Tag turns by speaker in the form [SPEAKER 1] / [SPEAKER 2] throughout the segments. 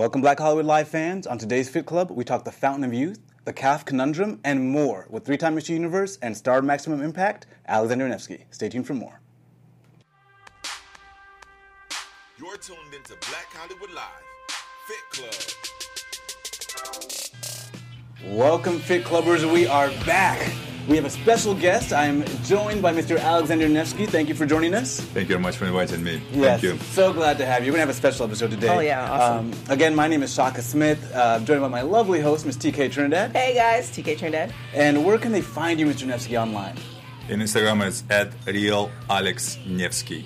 [SPEAKER 1] Welcome, Black Hollywood Live fans. On today's Fit Club, we talk the Fountain of Youth, the Calf Conundrum, and more with three time Mr. Universe and star Maximum Impact, Alexander Nevsky. Stay tuned for more.
[SPEAKER 2] You're tuned into Black Hollywood Live, Fit Club.
[SPEAKER 1] Welcome, Fit Clubbers. We are back. We have a special guest. I'm joined by Mr. Alexander Nevsky. Thank you for joining us.
[SPEAKER 3] Thank you very much for inviting me.
[SPEAKER 1] Yes,
[SPEAKER 3] Thank you.
[SPEAKER 1] so glad to have you. We're going to have a special episode today.
[SPEAKER 4] Oh, yeah, awesome.
[SPEAKER 1] Um, again, my name is Shaka Smith. Uh, I'm joined by my lovely host, Ms. TK Trinidad.
[SPEAKER 4] Hey guys, TK Trinidad.
[SPEAKER 1] And where can they find you, Mr. Nevsky, online?
[SPEAKER 3] In Instagram, it's at real Alex Nevsky.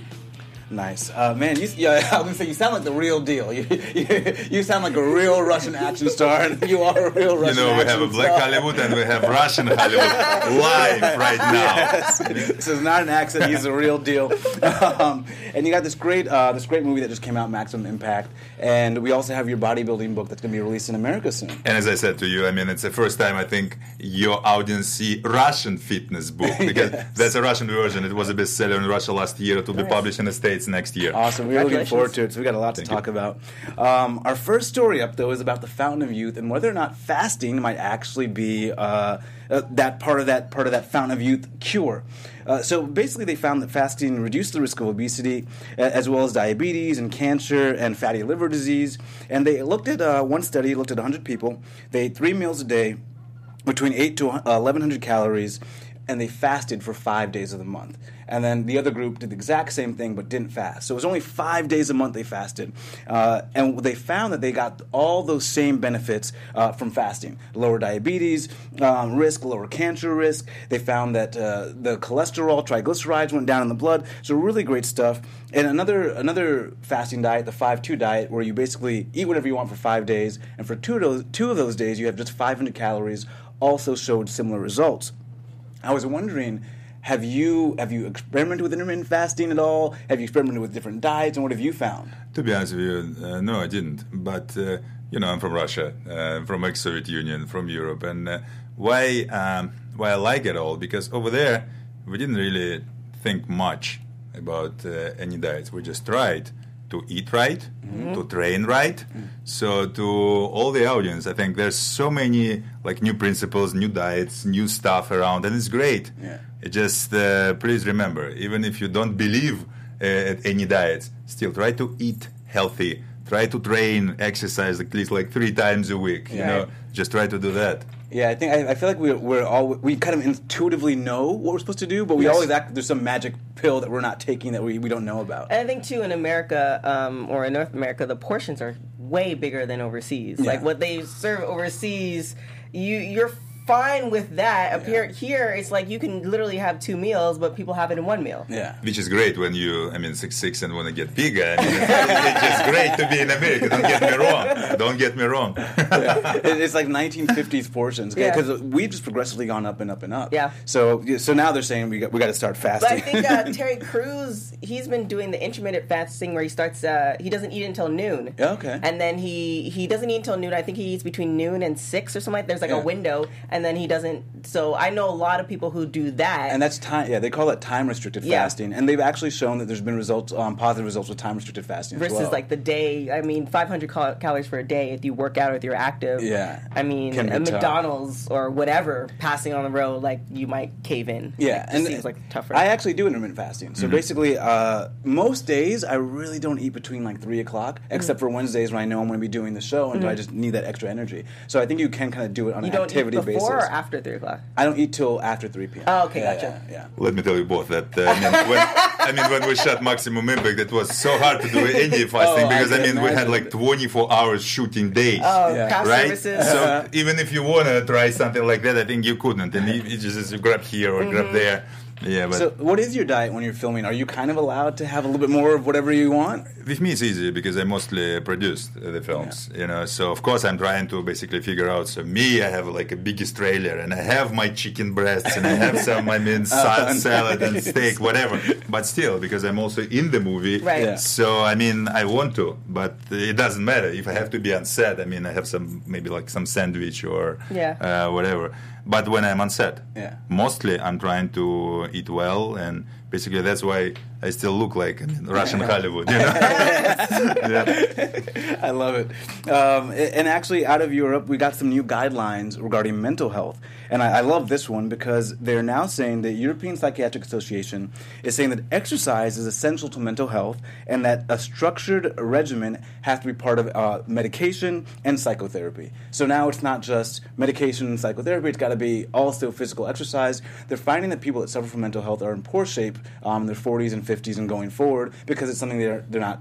[SPEAKER 1] Nice, uh, man. You, yeah, I was gonna say you sound like the real deal. You, you, you sound like a real Russian action star, and you are a real Russian. Action.
[SPEAKER 3] You know, we have a Black
[SPEAKER 1] star.
[SPEAKER 3] Hollywood and we have Russian Hollywood live right now.
[SPEAKER 1] Yes. this is not an accent. He's a real deal. Um, and you got this great, uh, this great movie that just came out, Maximum Impact. And we also have your bodybuilding book that's going to be released in America soon.
[SPEAKER 3] And as I said to you, I mean, it's the first time I think your audience see Russian fitness book because
[SPEAKER 1] Yes.
[SPEAKER 3] that's a Russian version. It was a bestseller in Russia last year. It will be published in the States next year.
[SPEAKER 1] Awesome. We're looking forward to it. So we got a lot to
[SPEAKER 3] Thank you.
[SPEAKER 1] talk about. Um, our first story up, though, is about the Fountain of Youth and whether or not fasting might actually be uh, uh, that part of that part of that Fountain of Youth cure. Uh, so basically, they found that fasting reduced the risk of obesity, as well as diabetes and cancer and fatty liver disease. And they looked at uh, one study, looked at 100 people. They ate three meals a day, between 8 to uh, 1100 calories and they fasted for five days of the month. And then the other group did the exact same thing but didn't fast. So it was only five days a month they fasted. Uh, and they found that they got all those same benefits uh, from fasting. Lower diabetes um, risk lower cancer risk. They found that uh, the cholesterol triglycerides went down in the blood. So really great stuff. And another another fasting diet the 5-2 diet where you basically eat whatever you want for five days. And for two of those, two of those days you have just 500 calories also showed similar results I was wondering, have you have you experimented with intermittent fasting at all? Have you experimented with different diets, and what have you found?
[SPEAKER 3] To be honest with you, uh, no, I didn't. But uh, you know, I'm from Russia, uh, from ex-Soviet Union, from Europe, and uh, why um, why I like it all because over there we didn't really think much about uh, any diets. We just tried to eat right, to train right. So to all the audience, I think there's so many like new principles, new diets, new stuff around, and it's great.
[SPEAKER 1] Yeah.
[SPEAKER 3] It just uh, please remember, even if you don't believe uh, at any diets, still try to eat healthy. Try to train, exercise at least like three times a week. You know, just try to do that.
[SPEAKER 1] Yeah, I think I, I feel like we're, we're all we kind of intuitively know what we're supposed to do, but we
[SPEAKER 3] Yes.
[SPEAKER 1] always act there's some magic pill that we're not taking that we, we don't know about.
[SPEAKER 4] And I think too in America um, or in North America, the portions are way bigger than overseas. Like what they serve overseas, you you're fine with that. Up here, here it's like you can literally have two meals, but people have it in one meal.
[SPEAKER 1] Yeah.
[SPEAKER 3] Which is great when you, I mean, six six and want to get bigger. I mean, it's, it's just great to be in America. Don't get me wrong. Don't get me wrong.
[SPEAKER 1] It- it's like 1950s portions
[SPEAKER 4] Yeah.
[SPEAKER 1] because we've just progressively gone up and up and up.
[SPEAKER 4] Yeah.
[SPEAKER 1] So so now they're saying we got we got to start
[SPEAKER 4] But
[SPEAKER 1] fasting.
[SPEAKER 4] I think uh, Terry Crews, he's been doing the intermittent fasting where he starts. Uh, he doesn't eat until noon.
[SPEAKER 1] Okay.
[SPEAKER 4] And then he he doesn't eat until noon. I think he eats between noon and six or something. like There's like
[SPEAKER 1] Yeah.
[SPEAKER 4] a window, and then he doesn't. So I know a lot of people who do that.
[SPEAKER 1] and that's time. Yeah, they call it time restricted
[SPEAKER 4] Yeah.
[SPEAKER 1] fasting, and they've actually shown that there's been results, um, positive results with time restricted fasting as
[SPEAKER 4] versus
[SPEAKER 1] well.
[SPEAKER 4] like the day. I mean, 500 cal- calories for a day if you work out or if you're active.
[SPEAKER 1] Yeah.
[SPEAKER 4] I mean,
[SPEAKER 1] Can be
[SPEAKER 4] a
[SPEAKER 1] tough.
[SPEAKER 4] McDonald's or whatever passing on the road, like you might cave in.
[SPEAKER 1] Yeah,
[SPEAKER 4] It just
[SPEAKER 1] and
[SPEAKER 4] seems like tougher.
[SPEAKER 1] I actually do intermittent fasting. So basically, uh, most days I really don't eat between like three o'clock,
[SPEAKER 4] Mm-hmm.
[SPEAKER 1] except for Wednesdays when I know I'm going to be doing the show, and I just need that extra energy. So I think you can kind of do it on
[SPEAKER 4] you
[SPEAKER 1] an
[SPEAKER 4] don't eat
[SPEAKER 1] activity
[SPEAKER 4] before or after three o'clock.
[SPEAKER 1] I don't eat till after three p.m.
[SPEAKER 4] Oh, okay,
[SPEAKER 1] Yeah,
[SPEAKER 4] gotcha.
[SPEAKER 1] Yeah, yeah.
[SPEAKER 3] Let me tell you both that uh, I, mean, when, I mean when we shot Maximum Impact, it was so hard to do any fasting
[SPEAKER 1] Oh, I
[SPEAKER 3] because I,
[SPEAKER 1] can
[SPEAKER 3] mean we had like 24 hours shooting days.
[SPEAKER 4] Oh,
[SPEAKER 1] Yeah.
[SPEAKER 4] craft
[SPEAKER 3] Right,
[SPEAKER 4] services.
[SPEAKER 3] so even if you wanna try something like that, I think you couldn't, and you, you just you grab here or grab there. Yeah, but
[SPEAKER 1] So, what is your diet when you're filming? Are you kind of allowed to have a little bit more of whatever you want?
[SPEAKER 3] with me it's easy because I mostly produced uh, the films, you know. So of course I'm trying to basically figure out. So me, I have like a biggest trailer, and I have my chicken breasts, and I have some, I mean, sa-
[SPEAKER 1] Oh,
[SPEAKER 3] salad and steak, whatever. But still, because I'm also in the movie,
[SPEAKER 4] Right.
[SPEAKER 1] Yeah.
[SPEAKER 3] So I mean, I want to, but it doesn't matter if I have to be on set. I mean, I have some maybe like some sandwich or
[SPEAKER 4] Yeah.
[SPEAKER 3] uh, whatever. But when I'm on set,
[SPEAKER 1] Yeah.
[SPEAKER 3] mostly I'm trying to eat well, and basically that's why I still look like I mean, Russian Hollywood. You know? yeah.
[SPEAKER 1] I love it. Um, and actually, out of Europe, we got some new guidelines regarding mental health. And I, I, love this one because they're now saying the European Psychiatric Association is saying that exercise is essential to mental health and that a structured regimen has to be part of uh, medication and psychotherapy. So now it's not just medication and psychotherapy, it's got to be also physical exercise. They're finding that people that suffer from mental health are in poor shape um, in their 40s and 50s and going forward because it's something they're, they're not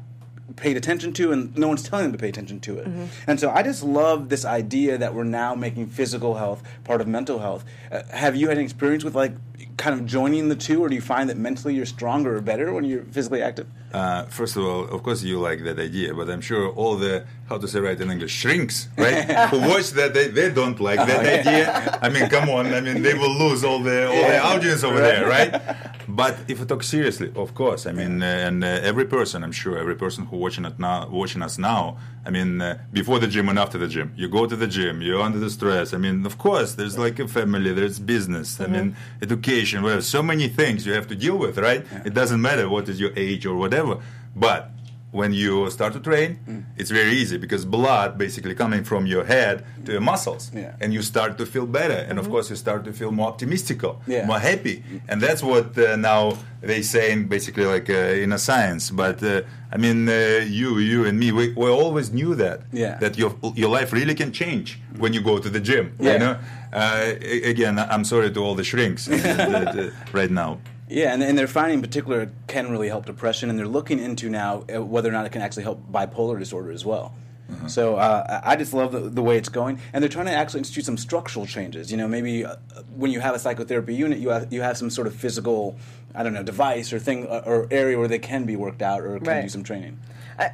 [SPEAKER 1] paid attention to and no one's telling them to pay attention to it. Mm-hmm. And so I just love this idea that we're now making physical health part of mental health. Uh, have you had any experience with like kind of joining the two or do you find that mentally you're stronger or better when you're physically active?
[SPEAKER 3] Uh, first of all, of course, you like that idea, but I'm sure all the how to say right in English shrinks, right? Who watch that they, they don't like that oh, idea. I mean, come on, I mean they will lose all the all the audience over there, right? But if we talk seriously, of course, I mean, uh, and uh, every person, I'm sure, every person who watching it now, watching us now, I mean, uh, before the gym and after the gym, you go to the gym, you're under the stress. I mean, of course, there's like a family, there's business, mm-hmm. I mean, education, well, so many things you have to deal with, right? Yeah. It doesn't matter what is your age or whatever whatever. But when you start to train, mm. it's very easy because blood basically coming from your head to your muscles,
[SPEAKER 1] yeah.
[SPEAKER 3] and you start to feel better, and mm-hmm. of course you start to feel more optimistical,
[SPEAKER 1] yeah.
[SPEAKER 3] more happy, and that's what uh, now they saying basically like uh, in a science. But uh, I mean, uh, you, you and me, we, we always knew that
[SPEAKER 1] yeah.
[SPEAKER 3] that your your life really can change when you go to the gym. You know, uh, again, I'm sorry to all the shrinks uh, right now.
[SPEAKER 1] Yeah, and, and they're finding in particular it can really help depression, and they're looking into now uh, whether or not it can actually help bipolar disorder as well. Mm-hmm. So uh, I just love the, the, way it's going, and they're trying to actually institute some structural changes. You know, maybe uh, when you have a psychotherapy unit, you have you have some sort of physical, I don't know, device or thing uh, or area where they can be worked out or can right. do some training.
[SPEAKER 4] I,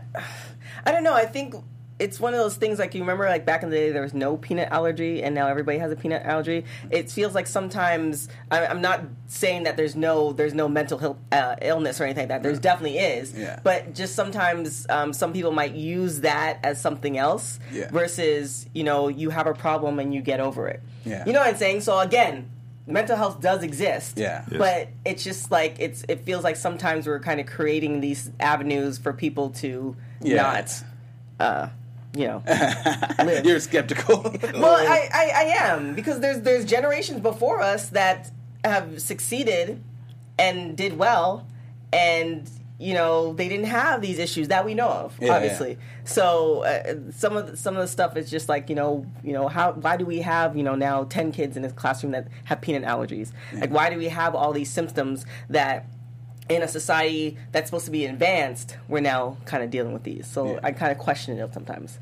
[SPEAKER 4] I don't know. I think it's one of those things like you remember like back in the day there was no peanut allergy and now everybody has a peanut allergy it feels like sometimes I, am not saying that there's no there's no mental uh, illness or anything like that there's definitely is
[SPEAKER 1] yeah.
[SPEAKER 4] but just sometimes um, some people might use that as something else
[SPEAKER 1] yeah.
[SPEAKER 4] versus you know you have a problem and you get over it
[SPEAKER 1] yeah.
[SPEAKER 4] you know what i'm saying so again mental health does exist.
[SPEAKER 1] Yeah.
[SPEAKER 3] Yes.
[SPEAKER 4] But it's just like it's it feels like sometimes we're kind of creating these avenues for people to
[SPEAKER 1] yeah.
[SPEAKER 4] not uh, you know,
[SPEAKER 1] live. You're skeptical.
[SPEAKER 4] well, I, I, I am because there's there's generations before us that have succeeded and did well, and you know they didn't have these issues that we know of,
[SPEAKER 1] yeah,
[SPEAKER 4] obviously.
[SPEAKER 1] Yeah.
[SPEAKER 4] So uh, some of the, some of the stuff is just like you know you know how why do we have you know now ten kids in this classroom that have peanut allergies?
[SPEAKER 1] Yeah.
[SPEAKER 4] Like why do we have all these symptoms that in a society that's supposed to be advanced, we're now kind of dealing with these. So
[SPEAKER 1] yeah.
[SPEAKER 4] I kind of question it sometimes.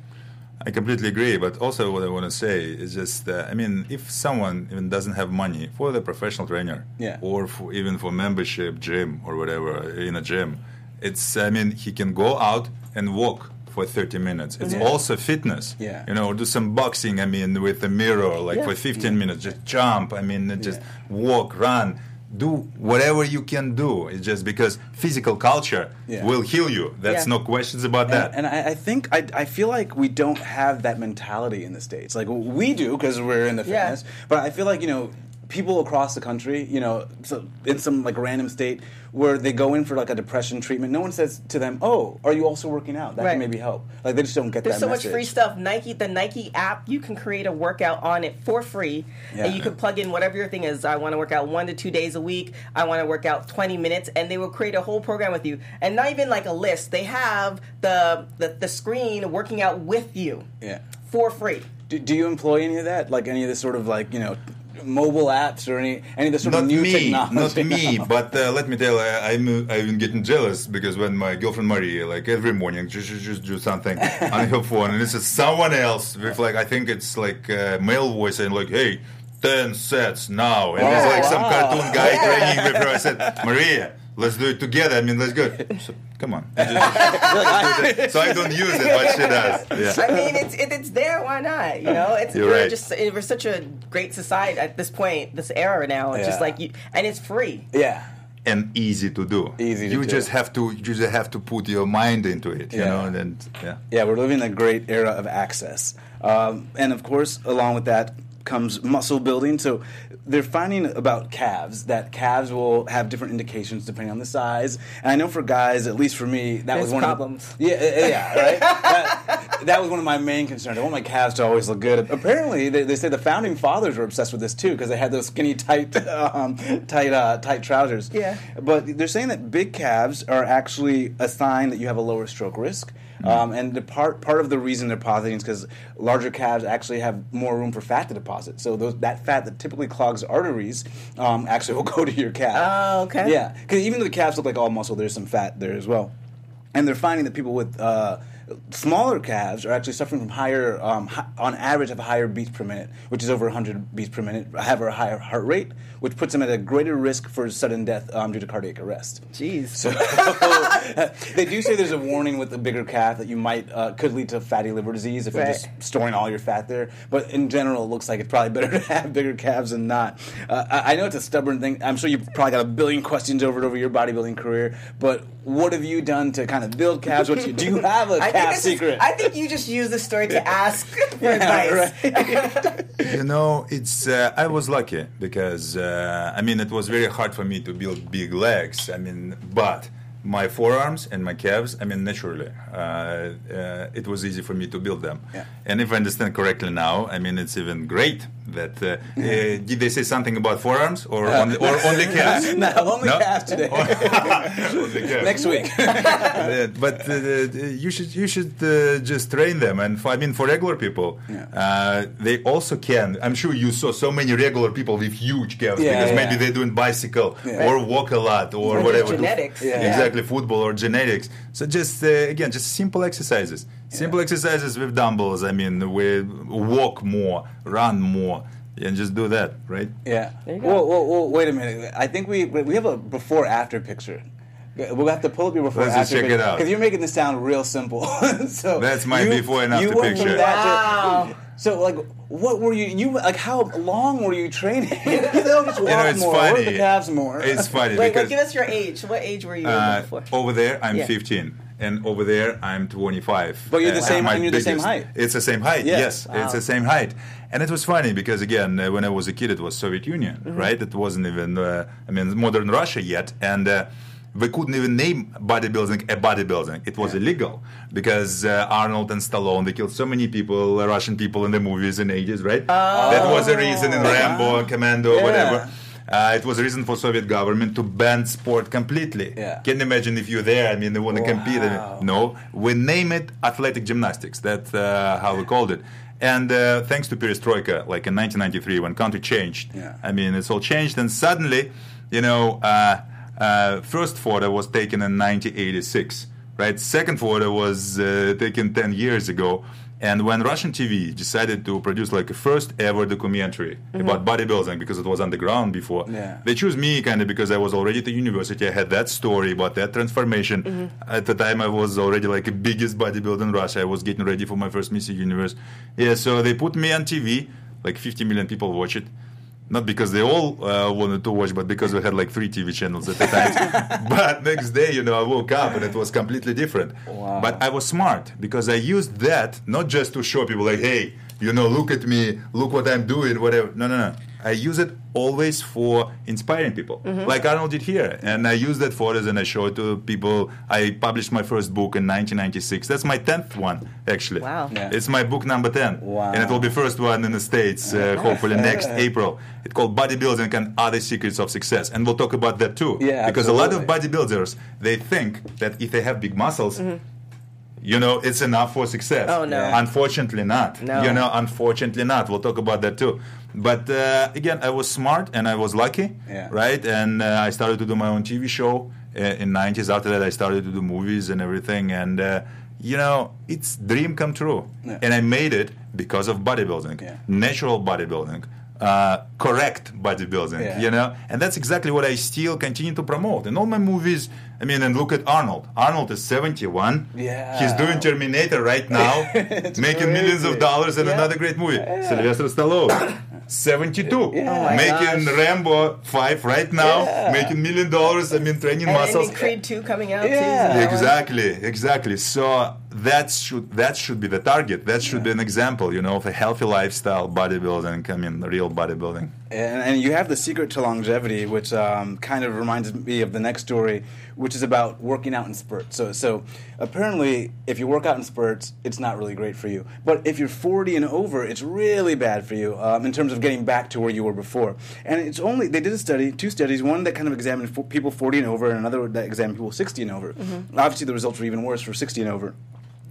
[SPEAKER 3] I completely agree, but also what I want to say is just, uh, I mean, if someone even doesn't have money for the professional trainer,
[SPEAKER 1] yeah.
[SPEAKER 3] or for, even for membership gym or whatever in a gym, it's, I mean, he can go out and walk for 30 minutes. It's
[SPEAKER 1] yeah.
[SPEAKER 3] also fitness.
[SPEAKER 1] Yeah.
[SPEAKER 3] You know, do some boxing, I mean, with a mirror, like
[SPEAKER 4] yeah.
[SPEAKER 3] for 15 minutes, just jump, I mean, just walk, run do whatever you can do. It's just because physical culture
[SPEAKER 1] yeah.
[SPEAKER 3] will heal you. That's
[SPEAKER 4] yeah.
[SPEAKER 3] no questions about that.
[SPEAKER 1] And, and I, I, think I, I feel like we don't have that mentality in the states. Like we do because we're in the fitness,
[SPEAKER 4] yeah.
[SPEAKER 1] but I feel like you know people across the country, you know, so in some like random state where they go in for like a depression treatment, no one says to them, "Oh, are you also working out? That
[SPEAKER 4] right.
[SPEAKER 1] can maybe help." Like they just don't get that.
[SPEAKER 4] There's so
[SPEAKER 1] message.
[SPEAKER 4] much free stuff. Nike, the Nike app, you can create a workout on it for free,
[SPEAKER 1] Yeah.
[SPEAKER 4] and you can plug in whatever your thing is. I want to work out one to two days a week. I want to work out 20 minutes, and they will create a whole program with you, and not even like a list. They have the the, the screen working out with you
[SPEAKER 1] Yeah.
[SPEAKER 4] for free.
[SPEAKER 1] Do, do you employ any of that? Like any of this sort of like you know mobile apps or any any of the sort
[SPEAKER 3] not
[SPEAKER 1] of new
[SPEAKER 3] me,
[SPEAKER 1] technology?
[SPEAKER 3] not me. but uh, let me tell you, I, I'm I'm getting jealous because when my girlfriend Maria, like every morning, just just do something on her phone, and it's just someone else with like I think it's like uh, male voice and like, hey. 10 sets now and it's like some cartoon guy training with her i said maria let's do it together i mean let's go so, come on so i don't use it but she does yeah
[SPEAKER 4] I mean, it's it, it's there. Why not? You know, it's
[SPEAKER 3] You're
[SPEAKER 4] we're
[SPEAKER 3] right.
[SPEAKER 4] just we're such a great society at this point, this era now. It's just like you, and it's free.
[SPEAKER 1] Yeah.
[SPEAKER 3] and easy to do.
[SPEAKER 1] Easy to
[SPEAKER 3] you
[SPEAKER 1] do.
[SPEAKER 3] just have to you just have to put your mind into it, you
[SPEAKER 1] Yeah.
[SPEAKER 3] know, and then yeah.
[SPEAKER 1] Yeah, we're living in a great era of access. Um, and of course, along with that comes muscle building. So they're finding about calves that calves will have different indications depending on the size. And I know for guys, at least for me, that
[SPEAKER 4] There's
[SPEAKER 1] was one
[SPEAKER 4] problems.
[SPEAKER 1] of the, yeah, yeah, yeah, right. that, that was one of my main concerns. I want my calves to always look good. Apparently, they, they say the founding fathers were obsessed with this too because they had those skinny, tight, um, tight, uh, tight trousers.
[SPEAKER 4] Yeah.
[SPEAKER 1] But they're saying that big calves are actually a sign that you have a lower stroke risk. Um, and the part part of the reason they're positing is because larger calves actually have more room for fat to deposit. So those, that fat that typically clogs arteries um, actually will go to your calf.
[SPEAKER 4] Oh, okay.
[SPEAKER 1] Yeah, because even though the calves look like all muscle, there's some fat there as well. And they're finding that people with uh, smaller calves are actually suffering from higher, um, hi- on average, have a higher beats per minute, which is over 100 beats per minute, have a higher heart rate, which puts them at a greater risk for sudden death um, due to cardiac arrest.
[SPEAKER 4] Jeez.
[SPEAKER 1] So they do say there's a warning with the bigger calf that you might uh, could lead to fatty liver disease if you're just storing all your fat there. But in general, it looks like it's probably better to have bigger calves than not. Uh, I, I know it's a stubborn thing. I'm sure you've probably got a billion questions over and over your bodybuilding career. But what have you done to kind of build calves? What you, do you have a
[SPEAKER 4] I think,
[SPEAKER 1] calf
[SPEAKER 4] this is- I think you just use the story to ask for
[SPEAKER 1] Yeah,
[SPEAKER 4] advice.
[SPEAKER 1] right.
[SPEAKER 3] you know, it's uh, I was lucky because uh, I mean it was very hard for me to build big legs. I mean, but my forearms and my calves, I mean, naturally, uh, uh, it was easy for me to build them.
[SPEAKER 1] Yeah.
[SPEAKER 3] And if I understand correctly now, I mean, it's even great that. Uh, uh, did they say something about forearms or only, or only calves?
[SPEAKER 1] no, only
[SPEAKER 3] No?
[SPEAKER 1] calves today.
[SPEAKER 3] Only calves.
[SPEAKER 1] Next week.
[SPEAKER 3] Uh, but uh, you should you should uh, just train them and for, I mean for regular people
[SPEAKER 1] Yeah.
[SPEAKER 3] uh, they also can I'm sure you saw so many regular people with huge calves
[SPEAKER 1] Yeah,
[SPEAKER 3] because
[SPEAKER 1] yeah.
[SPEAKER 3] maybe they're doing bicycle
[SPEAKER 1] Yeah.
[SPEAKER 3] or walk a lot or
[SPEAKER 4] Or
[SPEAKER 3] whatever
[SPEAKER 4] genetics.
[SPEAKER 1] Yeah.
[SPEAKER 3] exactly football or genetics so just uh, again just simple exercises simple exercises with dumbbells I mean we walk more run more and just do that right
[SPEAKER 1] Yeah.
[SPEAKER 4] There you go.
[SPEAKER 1] Whoa, whoa, whoa, wait a minute. I think we we have a before after picture. We'll have to pull up your before
[SPEAKER 3] Let's
[SPEAKER 1] after
[SPEAKER 3] just check it out.
[SPEAKER 1] because you're making this sound real simple. so
[SPEAKER 3] That's my before and
[SPEAKER 1] you
[SPEAKER 3] after
[SPEAKER 1] went from
[SPEAKER 3] picture.
[SPEAKER 1] that to-
[SPEAKER 4] Wow.
[SPEAKER 1] so like, what were you? You like how long were you training? you don't just walk
[SPEAKER 3] you know it's
[SPEAKER 1] more.
[SPEAKER 3] funny
[SPEAKER 1] Work the calves more.
[SPEAKER 3] it's funny
[SPEAKER 4] Wait,
[SPEAKER 3] because
[SPEAKER 4] wait, give us your age. What age were you
[SPEAKER 3] Uh,
[SPEAKER 4] before?
[SPEAKER 3] over there, I'm
[SPEAKER 4] Yeah.
[SPEAKER 3] 15, and over there, I'm 25.
[SPEAKER 1] But you're the same- and you're the same height.
[SPEAKER 3] It's the same height.
[SPEAKER 1] Yeah.
[SPEAKER 3] Yes, it's the same height. And it was funny because again, uh, when I was a kid, it was Soviet Union,
[SPEAKER 1] Mm-hmm.
[SPEAKER 3] right? It wasn't even, uh, I mean, modern Russia yet, and. Uh, we couldn't even name bodybuilding a bodybuilding. It was illegal because uh, Arnold and Stallone they killed so many people, Russian people in the movies in ages, right? That was a reason in Rambo, and Commando,
[SPEAKER 1] Yeah.
[SPEAKER 3] whatever. Uh, it was a reason for Soviet government to ban sport completely.
[SPEAKER 1] Yeah.
[SPEAKER 3] Can you imagine if you're there? I mean, they want to compete.
[SPEAKER 1] Wow.
[SPEAKER 3] no, we name it athletic gymnastics. That's uh, how we called it. And uh, thanks to perestroika, like in 1993, when country changed,
[SPEAKER 1] Yeah.
[SPEAKER 3] I mean, it's all changed. And suddenly, you know, uh, uh, first photo was taken in 1986, right? Second photo was uh, taken 10 years ago. And when Russian TV decided to produce like a first ever documentary mm-hmm. about bodybuilding because it was underground before,
[SPEAKER 1] Yeah.
[SPEAKER 3] they chose me kind of because I was already at the university. I had that story about that transformation. Mm-hmm. At the time, I was already like the biggest bodybuilder in Russia. I was getting ready for my first Miss Universe. Yeah, so they put me on TV. Like 50 million people watch it. Not because they all uh, wanted to watch, but because we had like three TV channels at the time. but next day, you know, I woke up and it was completely different.
[SPEAKER 1] Wow.
[SPEAKER 3] But I was smart because I used that not just to show people like, hey, you know, look at me, look what I'm doing, whatever. No, no, no. I use it always for inspiring people, like Arnold did here. And I use that photos and I show it to people. I published my first book in 1996. That's my 10th one, actually.
[SPEAKER 4] Wow.
[SPEAKER 1] Yeah.
[SPEAKER 3] It's my book number 10.
[SPEAKER 1] Wow.
[SPEAKER 3] And it will be first one in the States, uh, hopefully next April. It's called Bodybuilding and Other Secrets of Success. And we'll talk about that too.
[SPEAKER 1] Yeah,
[SPEAKER 3] Because a lot of bodybuilders, they think that if they have big muscles, you know, it's enough for success.
[SPEAKER 4] Oh, no.
[SPEAKER 3] Unfortunately not.
[SPEAKER 4] No.
[SPEAKER 3] You know, unfortunately not. We'll talk about that too. But uh, again, I was smart and I was lucky,
[SPEAKER 1] Yeah.
[SPEAKER 3] right? And uh, I started to do my own TV show uh, in 90s. After that, I started to do movies and everything. And, uh, you know, it's dream come true.
[SPEAKER 1] Yeah.
[SPEAKER 3] And I made it because of bodybuilding,
[SPEAKER 1] Yeah.
[SPEAKER 3] natural bodybuilding. Uh, correct bodybuilding,
[SPEAKER 1] Yeah.
[SPEAKER 3] you know, and that's exactly what I still continue to promote in all my movies. I mean, and look at Arnold. Arnold is 71.
[SPEAKER 1] Yeah.
[SPEAKER 3] he's doing Terminator right now, making millions of dollars and
[SPEAKER 4] Yeah.
[SPEAKER 3] another great movie. Sylvester Stallone, 72,
[SPEAKER 1] Yeah. Oh
[SPEAKER 3] making
[SPEAKER 4] gosh.
[SPEAKER 3] Rambo 5 right now,
[SPEAKER 1] Yeah.
[SPEAKER 3] making million dollars. I mean, training
[SPEAKER 4] and,
[SPEAKER 3] muscles.
[SPEAKER 4] and Creed 2 coming out
[SPEAKER 1] Yeah.
[SPEAKER 4] too. so one-
[SPEAKER 3] Exactly, exactly. So that should that should be the target. That should be an example, you know, of a healthy lifestyle, bodybuilding. I mean, real bodybuilding.
[SPEAKER 1] And, and you have the secret to longevity, which um, kind of reminds me of the next story, which is about working out in spurts. So, so apparently, if you work out in spurts, it's not really great for you. But if you're 40 and over, it's really bad for you um, in terms of getting back to where you were before. And it's only they did a study, two studies, one that kind of examined people 40 and over, and another that examined people 60 and over. Obviously, the results were even worse for 60 and over.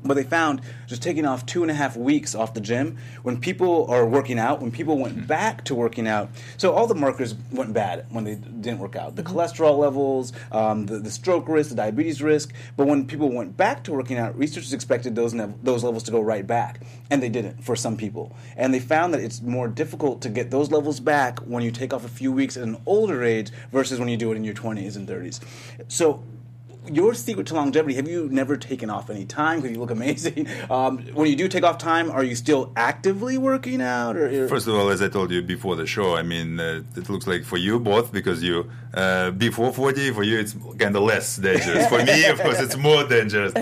[SPEAKER 1] But they found just taking off two and a half weeks off the gym, when people are working out, when people went back to working out, so all the markers went bad when they didn't work out. The cholesterol levels, um, the, the stroke risk, the diabetes risk. But when people went back to working out, researchers expected those, nev- those levels to go right back. And they didn't for some people. And they found that it's more difficult to get those levels back when you take off a few weeks at an older age versus when you do it in your 20s and 30s. So your secret to longevity have you never taken off any time because you look amazing um, when you do take off time are you still actively working out or,
[SPEAKER 3] First of all, as I told you before the show, I mean, uh, it looks like for you both because you uh, before 40, for you it's kind of less dangerous. for me, of course, it's more dangerous.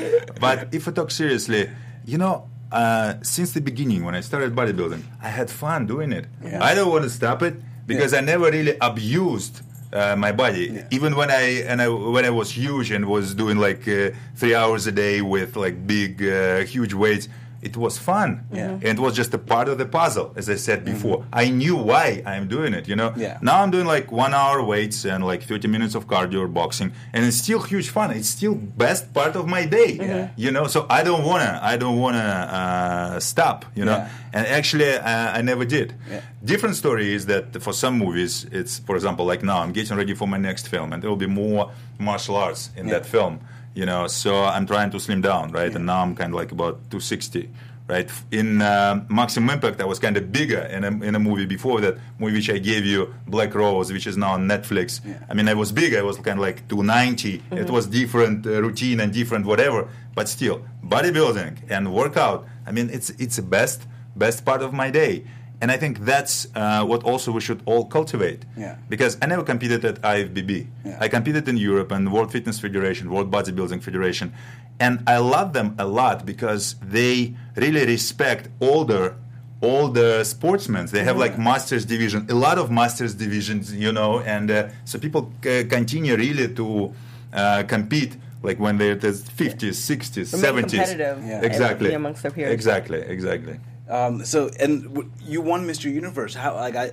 [SPEAKER 3] But if I talk seriously, you know, uh, since the beginning when I started bodybuilding, I had fun doing it.
[SPEAKER 1] Yeah.
[SPEAKER 3] I don't want to stop it because
[SPEAKER 1] Yeah.
[SPEAKER 3] I never really abused. Uh, my body,
[SPEAKER 1] Yeah.
[SPEAKER 3] even when I and I, when I was huge and was doing like uh, three hours a day with like big, uh, huge weights, it was fun.
[SPEAKER 1] Yeah.
[SPEAKER 3] And it was just a part of the puzzle, as I said before. I knew why I'm doing it, you know?
[SPEAKER 1] Yeah.
[SPEAKER 3] Now I'm doing like one hour weights and like 30 minutes of cardio or boxing, and it's still huge fun. It's still best part of my day,
[SPEAKER 1] Yeah.
[SPEAKER 3] you know? So I don't wanna, I don't wanna uh, stop, you know?
[SPEAKER 1] Yeah.
[SPEAKER 3] And actually, uh, I never did.
[SPEAKER 1] Yeah.
[SPEAKER 3] Different story is that for some movies, it's, for example, like now I'm getting ready for my next film, and there will be more martial arts in
[SPEAKER 1] Yeah.
[SPEAKER 3] that film, you know? So I'm trying to slim down, right? And now I'm kind of like about 260 right? In uh, Maximum Impact, I was kind of bigger in a, in a movie before that movie which I gave you, Black Rose, which is now on Netflix.
[SPEAKER 1] Yeah.
[SPEAKER 3] I mean, I was big. I was kind of like 290. It was different uh, routine and different whatever, but still bodybuilding and workout. I mean, it's it's the best best part of my day. And I think that's uh, what also we should all cultivate.
[SPEAKER 1] Yeah.
[SPEAKER 3] Because I never competed at IFBB.
[SPEAKER 1] Yeah.
[SPEAKER 3] I competed in Europe and World Fitness Federation, World Bodybuilding Federation, and I love them a lot because they really respect older older sportsmen. They have like masters division, a lot of masters divisions, you know, and uh, so people c- continue really to uh, compete. Like when they're the 50s, 60s,
[SPEAKER 4] Remain
[SPEAKER 3] 70s.
[SPEAKER 4] competitive
[SPEAKER 1] Yeah.
[SPEAKER 3] Exactly.
[SPEAKER 4] amongst their peers.
[SPEAKER 3] Exactly, exactly.
[SPEAKER 1] Um, so, and w- you won Mr. Universe. How like I,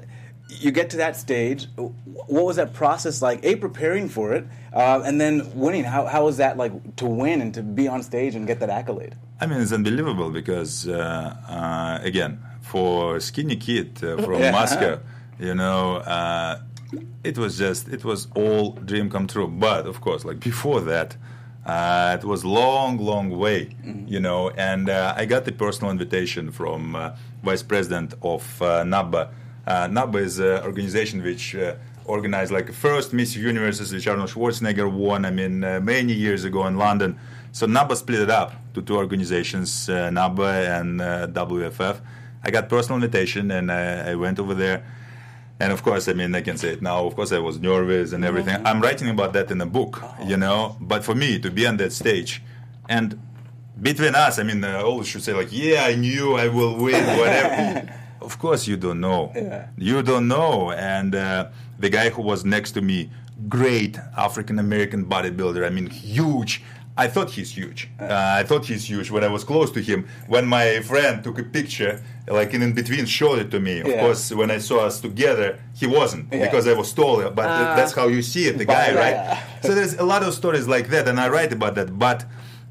[SPEAKER 1] you get to that stage. What was that process like? A preparing for it, uh, and then winning. How how was that like to win and to be on stage and get that accolade?
[SPEAKER 3] I mean, it's unbelievable because, uh, uh, again, for skinny kid uh, from
[SPEAKER 1] Yeah.
[SPEAKER 3] Moscow, you know, uh, it was just, it was all dream come true. But of course, like before that, uh, it was long, long way, you know. And uh, I got the personal invitation from uh, vice president of uh, NABBA. Uh, NABBA is an organization which uh, organized like the first Miss Universes, which Arnold Schwarzenegger won. I mean, uh, many years ago in London. So NABBA split it up to two organizations, uh, NABBA and uh, WFF. I got personal invitation and I went over there. And of course, I mean, I can say it now. Of course, I was nervous and everything. I'm writing about that in a book, you know. But for me to be on that stage, and between us, I mean, I always should say like, "Yeah, I knew I will win, whatever." of course, you don't know.
[SPEAKER 1] Yeah.
[SPEAKER 3] You don't know. And uh, the guy who was next to me, great African American bodybuilder. I mean, huge. I thought he's huge. Uh, I thought he's huge when I was close to him. When my friend took a picture, like in, in between, showed it to me. Of
[SPEAKER 1] Yeah.
[SPEAKER 3] course, when I saw us together, he wasn't
[SPEAKER 1] Yeah.
[SPEAKER 3] because I was taller. But th- that's how you see it, the guy,
[SPEAKER 1] Yeah.
[SPEAKER 3] right? so there's a lot of stories like that, and I write about that. But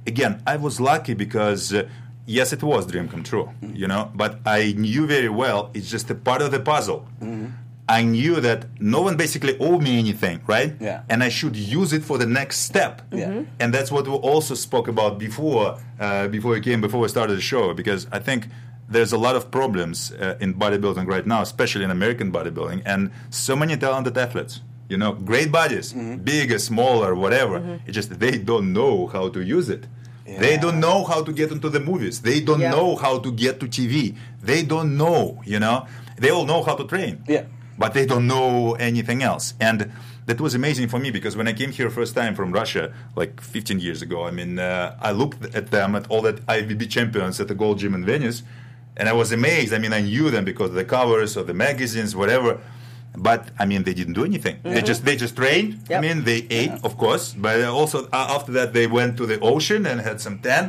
[SPEAKER 3] again, I was lucky because. Uh, Yes, it was dream come true,
[SPEAKER 1] Mm-hmm.
[SPEAKER 3] you know. But I knew very well it's just a part of the puzzle.
[SPEAKER 1] Mm-hmm.
[SPEAKER 3] I knew that no one basically owed me anything, right?
[SPEAKER 1] Yeah.
[SPEAKER 3] And I should use it for the next step.
[SPEAKER 1] Yeah.
[SPEAKER 3] And that's what we also spoke about before, uh, before we came, before we started the show, because I think there's a lot of problems uh, in bodybuilding right now, especially in American bodybuilding, and so many talented athletes. You know, great bodies, bigger, smaller, whatever. It's just they don't know how to use it.
[SPEAKER 1] Yeah.
[SPEAKER 3] They don't know how to get into the movies. They don't
[SPEAKER 4] Yeah.
[SPEAKER 3] know how to get to TV. They don't know, you know. They all know how to train.
[SPEAKER 1] Yeah.
[SPEAKER 3] But they don't know anything else. And that was amazing for me because when I came here first time from Russia, like 15 years ago, I mean, uh, I looked at them at all that IFBB champions at the Gold Gym in Venice, and I was amazed. I mean, I knew them because of the covers or the magazines, whatever. But I mean, they didn't do anything. They just they just trained. I
[SPEAKER 4] Mm-hmm.
[SPEAKER 3] Mean, they ate, of course, but also uh, after that they went to the ocean and had some tan.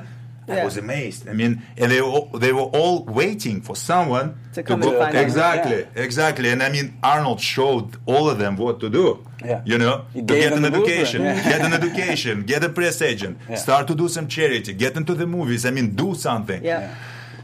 [SPEAKER 3] I
[SPEAKER 4] Yeah.
[SPEAKER 3] was amazed. I mean, and they were all, they were all waiting for someone
[SPEAKER 4] To come and find them.
[SPEAKER 3] exactly, exactly. And I mean, Arnold showed all of them what to do.
[SPEAKER 1] Yeah.
[SPEAKER 3] You know, to get an education,
[SPEAKER 1] yeah.
[SPEAKER 3] get an education, get a press agent,
[SPEAKER 1] Yeah.
[SPEAKER 3] start to do some charity, get into the movies. I mean, do something.
[SPEAKER 4] Yeah.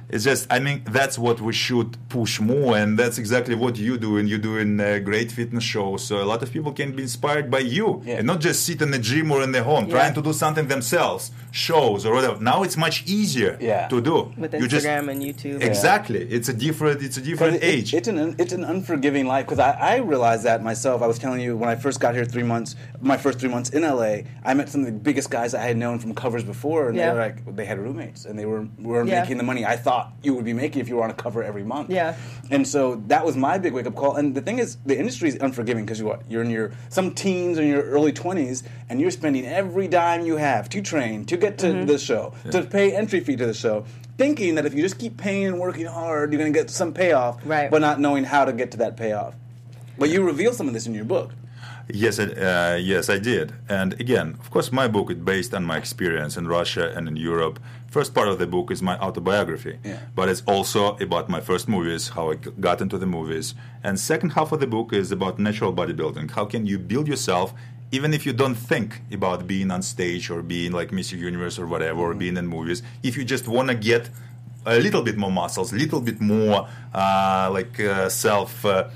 [SPEAKER 3] It's just, I mean, that's what we should push more, and that's exactly what you do, and you're doing uh, great fitness shows. So a lot of people can be inspired by you,
[SPEAKER 1] Yeah.
[SPEAKER 3] and not just sit in the gym or in their home
[SPEAKER 4] Yeah.
[SPEAKER 3] trying to do something themselves, shows or whatever. Now it's much easier
[SPEAKER 1] Yeah.
[SPEAKER 3] to do.
[SPEAKER 4] With
[SPEAKER 3] You just-
[SPEAKER 4] Instagram and YouTube.
[SPEAKER 3] exactly. It's a different. It's a different
[SPEAKER 1] But it-
[SPEAKER 3] age.
[SPEAKER 1] It's an it's an unforgiving life because I, I realized that myself. I was telling you when I first got here three months, my first three months in LA, I met some of the biggest guys I had known from covers before, and
[SPEAKER 4] Yeah.
[SPEAKER 1] they were like they had roommates and they were were
[SPEAKER 4] Yeah.
[SPEAKER 1] making the money I thought you would be making if you were on a cover every month.
[SPEAKER 4] Yeah.
[SPEAKER 1] And so that was my big wake up call. And the thing is, the industry is unforgiving because you what you're in your some teens or in your early twenties, and you're spending every dime you have to train, to get to the show, to pay entry fee to the show. Thinking that if you just keep paying and working hard, you're going to get some payoff,
[SPEAKER 4] Right.
[SPEAKER 1] but not knowing how to get to that payoff. But you reveal some of this in your book.
[SPEAKER 3] Yes, uh, yes, I did. And again, of course, my book is based on my experience in Russia and in Europe. First part of the book is my autobiography,
[SPEAKER 1] Yeah.
[SPEAKER 3] but it's also about my first movies, how I got into the movies. And second half of the book is about natural bodybuilding. How can you build yourself, even if you don't think about being on stage or being like Mr. Universe or whatever, or being in movies. If you just want to get a little bit more muscles, a little bit more uh, like uh, self. Uh,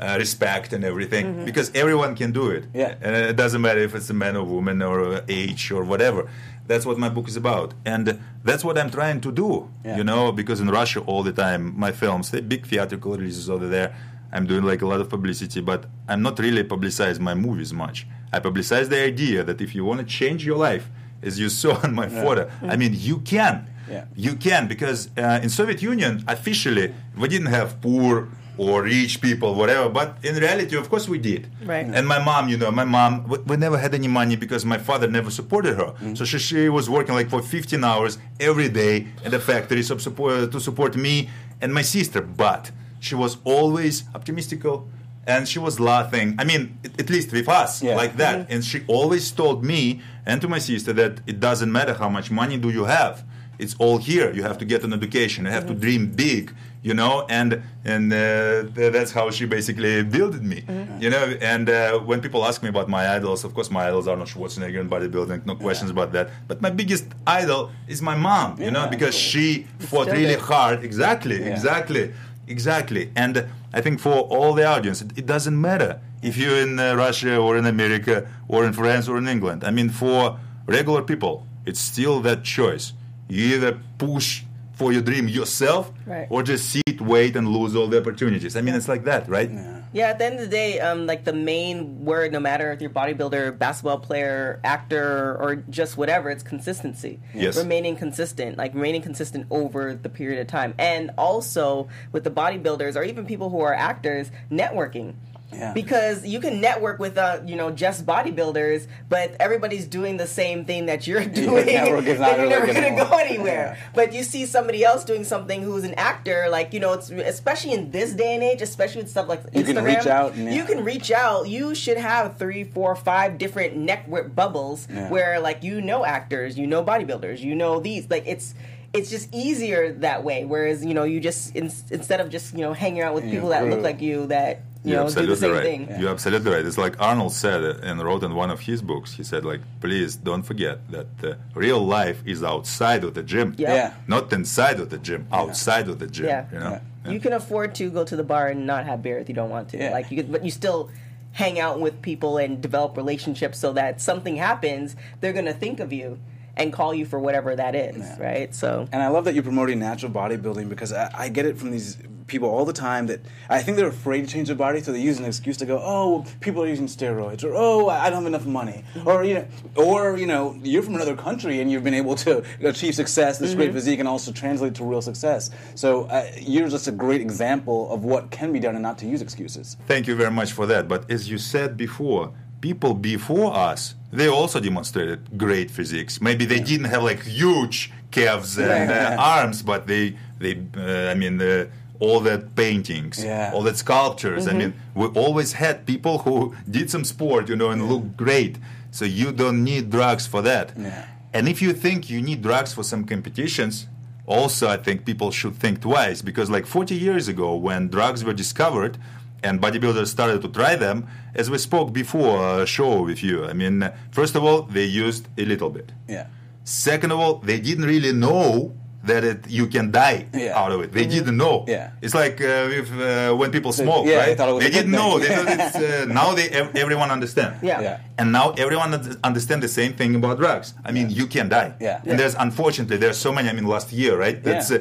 [SPEAKER 3] uh, respect and everything because everyone can do it
[SPEAKER 1] Yeah.
[SPEAKER 3] and it doesn't matter if it's a man or woman or age or whatever that's what my book is about. And that's what i'm trying to do
[SPEAKER 1] Yeah.
[SPEAKER 3] you know because in russia all the time my films the big theatrical releases over there. I'm doing like a lot of publicity but i'm not really publicize my movies much. I publicize the idea that if you want to change your life as you saw on my photo i mean you can.
[SPEAKER 1] Yeah.
[SPEAKER 3] you can because uh, in Soviet Union officially we didn't have poor or rich people, whatever. But in reality, of course, we did.
[SPEAKER 4] Right.
[SPEAKER 3] And my mom, you know, my mom, we, we never had any money because my father never supported her. Mm-hmm. So she, she was working like for 15 hours every day at the factory support, uh, to support me and my sister. But she was always optimistical. And she was laughing. I mean, at, at least with us,
[SPEAKER 1] Yeah.
[SPEAKER 3] like that. Mm-hmm. And she always told me and to my sister that it doesn't matter how much money do you have it's all here. You have to get an education. You have to mm-hmm. dream big, you know. And and uh, th- that's how she basically builded me, you know. And uh, when people ask me about my idols, of course, my idols are not Schwarzenegger and bodybuilding. No questions about that. But my biggest idol is my mom, you know, because she fought really
[SPEAKER 4] there.
[SPEAKER 3] hard. Exactly, exactly, exactly. And I think for all the audience, it, it doesn't matter if you're in uh, Russia or in America or in France or in England. I mean, for regular people, it's still that choice. You either push for your dream yourself
[SPEAKER 4] Right.
[SPEAKER 3] or just sit, wait, and lose all the opportunities. I mean, it's like that, right?
[SPEAKER 4] Yeah, yeah at the end of the day, um, like the main word, no matter if you're bodybuilder, basketball player, actor, or just whatever, it's consistency.
[SPEAKER 3] Yes.
[SPEAKER 4] Remaining consistent, like remaining consistent over the period of time. And also with the bodybuilders or even people who are actors, networking.
[SPEAKER 1] Yeah.
[SPEAKER 4] Because you can network with, uh, you know, just bodybuilders, but everybody's doing the same thing that you're doing.
[SPEAKER 1] network is not
[SPEAKER 4] then you're
[SPEAKER 1] really
[SPEAKER 4] never going to go anywhere.
[SPEAKER 1] Yeah.
[SPEAKER 4] But you see somebody else doing something who's an actor, like you know, it's especially in this day and age, especially with stuff like
[SPEAKER 1] You
[SPEAKER 4] Instagram.
[SPEAKER 1] can reach out and, yeah.
[SPEAKER 4] You can reach out. You should have three, four, five different network bubbles
[SPEAKER 1] Yeah.
[SPEAKER 4] where, like, you know, actors, you know, bodybuilders, you know these. Like, it's it's just easier that way. Whereas, you know, you just in, instead of just you know hanging out with
[SPEAKER 1] Yeah,
[SPEAKER 4] people that look like you that you
[SPEAKER 3] You're
[SPEAKER 4] know do the
[SPEAKER 3] absolutely
[SPEAKER 4] same
[SPEAKER 3] right.
[SPEAKER 4] thing.
[SPEAKER 3] You're absolutely right. It's like Arnold said and wrote in one of his books. He said, like, please don't forget that uh, real life is outside of the gym,
[SPEAKER 4] Yeah.
[SPEAKER 1] Yeah.
[SPEAKER 3] not inside of the gym, outside of the gym.
[SPEAKER 4] Yeah.
[SPEAKER 3] You know.
[SPEAKER 1] Yeah.
[SPEAKER 4] You can afford to go to the bar and not have beer if you don't want to.
[SPEAKER 1] Yeah.
[SPEAKER 4] Like you, could, but you still hang out with people and develop relationships so that something happens, they're gonna think of you and call you for whatever that is,
[SPEAKER 1] Yeah.
[SPEAKER 4] right? So
[SPEAKER 1] And I love that you're promoting natural bodybuilding because I, I get it from these people all the time that I think they're afraid to change their body, so they use an excuse to go, "Oh, people are using steroids," or "Oh, I don't have enough money," or you know, or you know, you're from another country and you've been able to achieve success, this great physique, and also translate to real success. So uh, you're just a great example of what can be done and not to use excuses.
[SPEAKER 3] Thank you very much for that. But as you said before, people before us, they also demonstrated great physiques. Maybe they didn't have like huge calves and uh, arms, but they, they, uh, I mean, uh, all that paintings,
[SPEAKER 1] Yeah.
[SPEAKER 3] all that sculptures. I mean, we always had people who did some sport, you know, and looked great. So you don't need drugs for that.
[SPEAKER 1] Yeah.
[SPEAKER 3] And if you think you need drugs for some competitions, also I think people should think twice because like 40 years ago when drugs were discovered and bodybuilders started to try them, as we spoke before a show with you, I mean, uh, first of all, they used a little bit.
[SPEAKER 1] Yeah.
[SPEAKER 3] Second of all, they didn't really know that it, you can die
[SPEAKER 1] Yeah.
[SPEAKER 3] out of it. They didn't know.
[SPEAKER 1] Yeah.
[SPEAKER 3] It's like uh, if, uh, when people smoke,
[SPEAKER 1] yeah,
[SPEAKER 3] right?
[SPEAKER 1] they thought it was a good
[SPEAKER 3] didn't know. They thought it's, uh, now they everyone understand.
[SPEAKER 4] Yeah.
[SPEAKER 1] Yeah.
[SPEAKER 3] And now everyone un- understand the same thing about drugs. I mean, you can die.
[SPEAKER 1] Yeah.
[SPEAKER 3] And there's unfortunately there's so many. I mean, last year, right? That's
[SPEAKER 1] Yeah.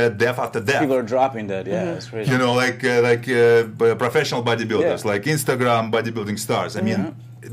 [SPEAKER 3] uh, death after death.
[SPEAKER 1] People are dropping dead. Yeah, it's crazy.
[SPEAKER 3] you know, like uh, like uh, professional bodybuilders,
[SPEAKER 1] Yeah.
[SPEAKER 3] like Instagram bodybuilding stars. I mean,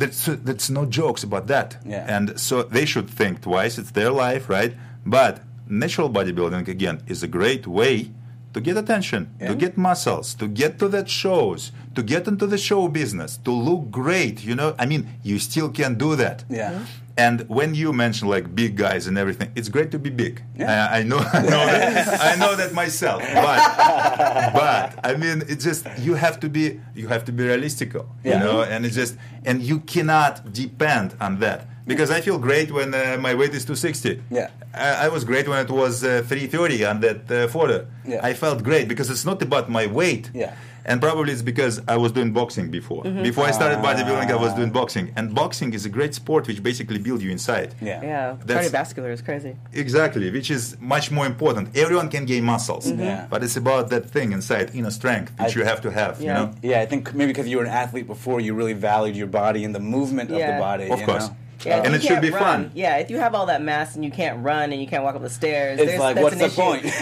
[SPEAKER 3] that's that's no jokes about that.
[SPEAKER 1] Yeah.
[SPEAKER 3] And so they should think twice. It's their life, right? But natural bodybuilding again is a great way to get attention,
[SPEAKER 1] Yeah.
[SPEAKER 3] to get muscles, to get to that shows, to get into the show business, to look great. You know, I mean, you still can do that.
[SPEAKER 1] Yeah.
[SPEAKER 3] And when you mention like big guys and everything, it's great to be big.
[SPEAKER 1] Yeah.
[SPEAKER 3] Uh, I know, I know that, I know that myself. But, but I mean, it's just you have to be, you have to be realistic, you know. And it's just, and you cannot depend on that because I feel great when uh, my weight is 260.
[SPEAKER 1] Yeah.
[SPEAKER 3] I, I was great when it was uh, 330 on that uh, photo.
[SPEAKER 1] Yeah.
[SPEAKER 3] I felt great because it's not about my weight.
[SPEAKER 1] Yeah.
[SPEAKER 3] And probably it's because I was doing boxing before. Before I started bodybuilding, I was doing boxing. And boxing is a great sport which basically builds you inside.
[SPEAKER 1] Yeah.
[SPEAKER 4] Yeah.
[SPEAKER 3] That's-
[SPEAKER 4] Cardiovascular is crazy.
[SPEAKER 3] Exactly, which is much more important. Everyone can gain muscles,
[SPEAKER 1] Yeah.
[SPEAKER 3] but it's about that thing inside, inner strength, which
[SPEAKER 1] I-
[SPEAKER 3] you have to have.
[SPEAKER 4] Yeah.
[SPEAKER 3] You know,
[SPEAKER 1] Yeah, I think maybe because you were an athlete before, you really valued your body and the movement of the body.
[SPEAKER 3] Of
[SPEAKER 1] you
[SPEAKER 3] course.
[SPEAKER 1] know?
[SPEAKER 4] Yeah, if
[SPEAKER 3] And
[SPEAKER 4] you
[SPEAKER 3] it should be
[SPEAKER 4] run-
[SPEAKER 3] fun.
[SPEAKER 4] Yeah, if you have all that mass and you can't run and you can't walk up the stairs,
[SPEAKER 1] It's
[SPEAKER 4] there's-
[SPEAKER 1] like,
[SPEAKER 4] that's
[SPEAKER 1] what's
[SPEAKER 4] an
[SPEAKER 1] the
[SPEAKER 4] issue.
[SPEAKER 1] point?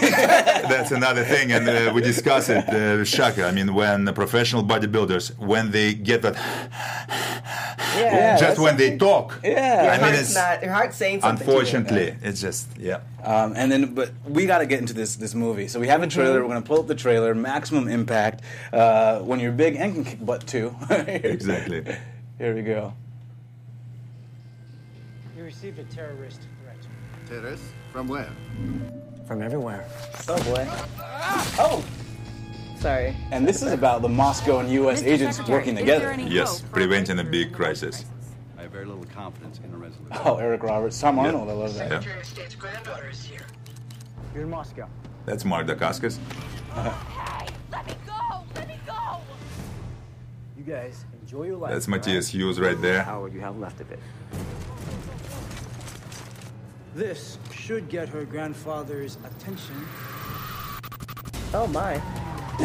[SPEAKER 3] that's another thing, and uh, we discuss it uh, Shaka. I mean, when the professional bodybuilders, when they get that,
[SPEAKER 4] Yeah.
[SPEAKER 1] Yeah.
[SPEAKER 3] just
[SPEAKER 1] that's
[SPEAKER 3] when they talk,
[SPEAKER 1] yeah.
[SPEAKER 4] Your
[SPEAKER 3] I mean, it's-
[SPEAKER 4] not. Your heart's saying something. to you.
[SPEAKER 3] unfortunately, it's just yeah.
[SPEAKER 1] Um, and then, but we got to get into this this movie. So we have a
[SPEAKER 4] Mm-hmm.
[SPEAKER 1] trailer. We're going to pull up the trailer. Maximum impact. Uh, when you're big and can kick butt too.
[SPEAKER 3] Exactly.
[SPEAKER 1] Here we go.
[SPEAKER 5] You received a terrorist threat.
[SPEAKER 6] Terrorists? From where?
[SPEAKER 5] From everywhere.
[SPEAKER 4] Oh ah! boy. Oh. Sorry.
[SPEAKER 1] And this is about the Moscow and U.S.
[SPEAKER 7] Mr.
[SPEAKER 1] agents
[SPEAKER 7] Secretary,
[SPEAKER 1] working together.
[SPEAKER 3] Yes, preventing a big
[SPEAKER 7] in
[SPEAKER 3] crisis.
[SPEAKER 6] I have very little confidence in a resolution.
[SPEAKER 1] Oh, Eric Roberts, Tom Arnold. I love that.
[SPEAKER 3] Yeah,
[SPEAKER 5] Secretary of State's granddaughter is here. You're in Moscow.
[SPEAKER 3] that's Mark Dacascos.
[SPEAKER 7] Hey, let me go! Let me go!
[SPEAKER 5] You guys enjoy your life.
[SPEAKER 3] That's Matthias Hues right there.
[SPEAKER 5] Power you have left of it. This should get her grandfather's attention.
[SPEAKER 4] Oh my.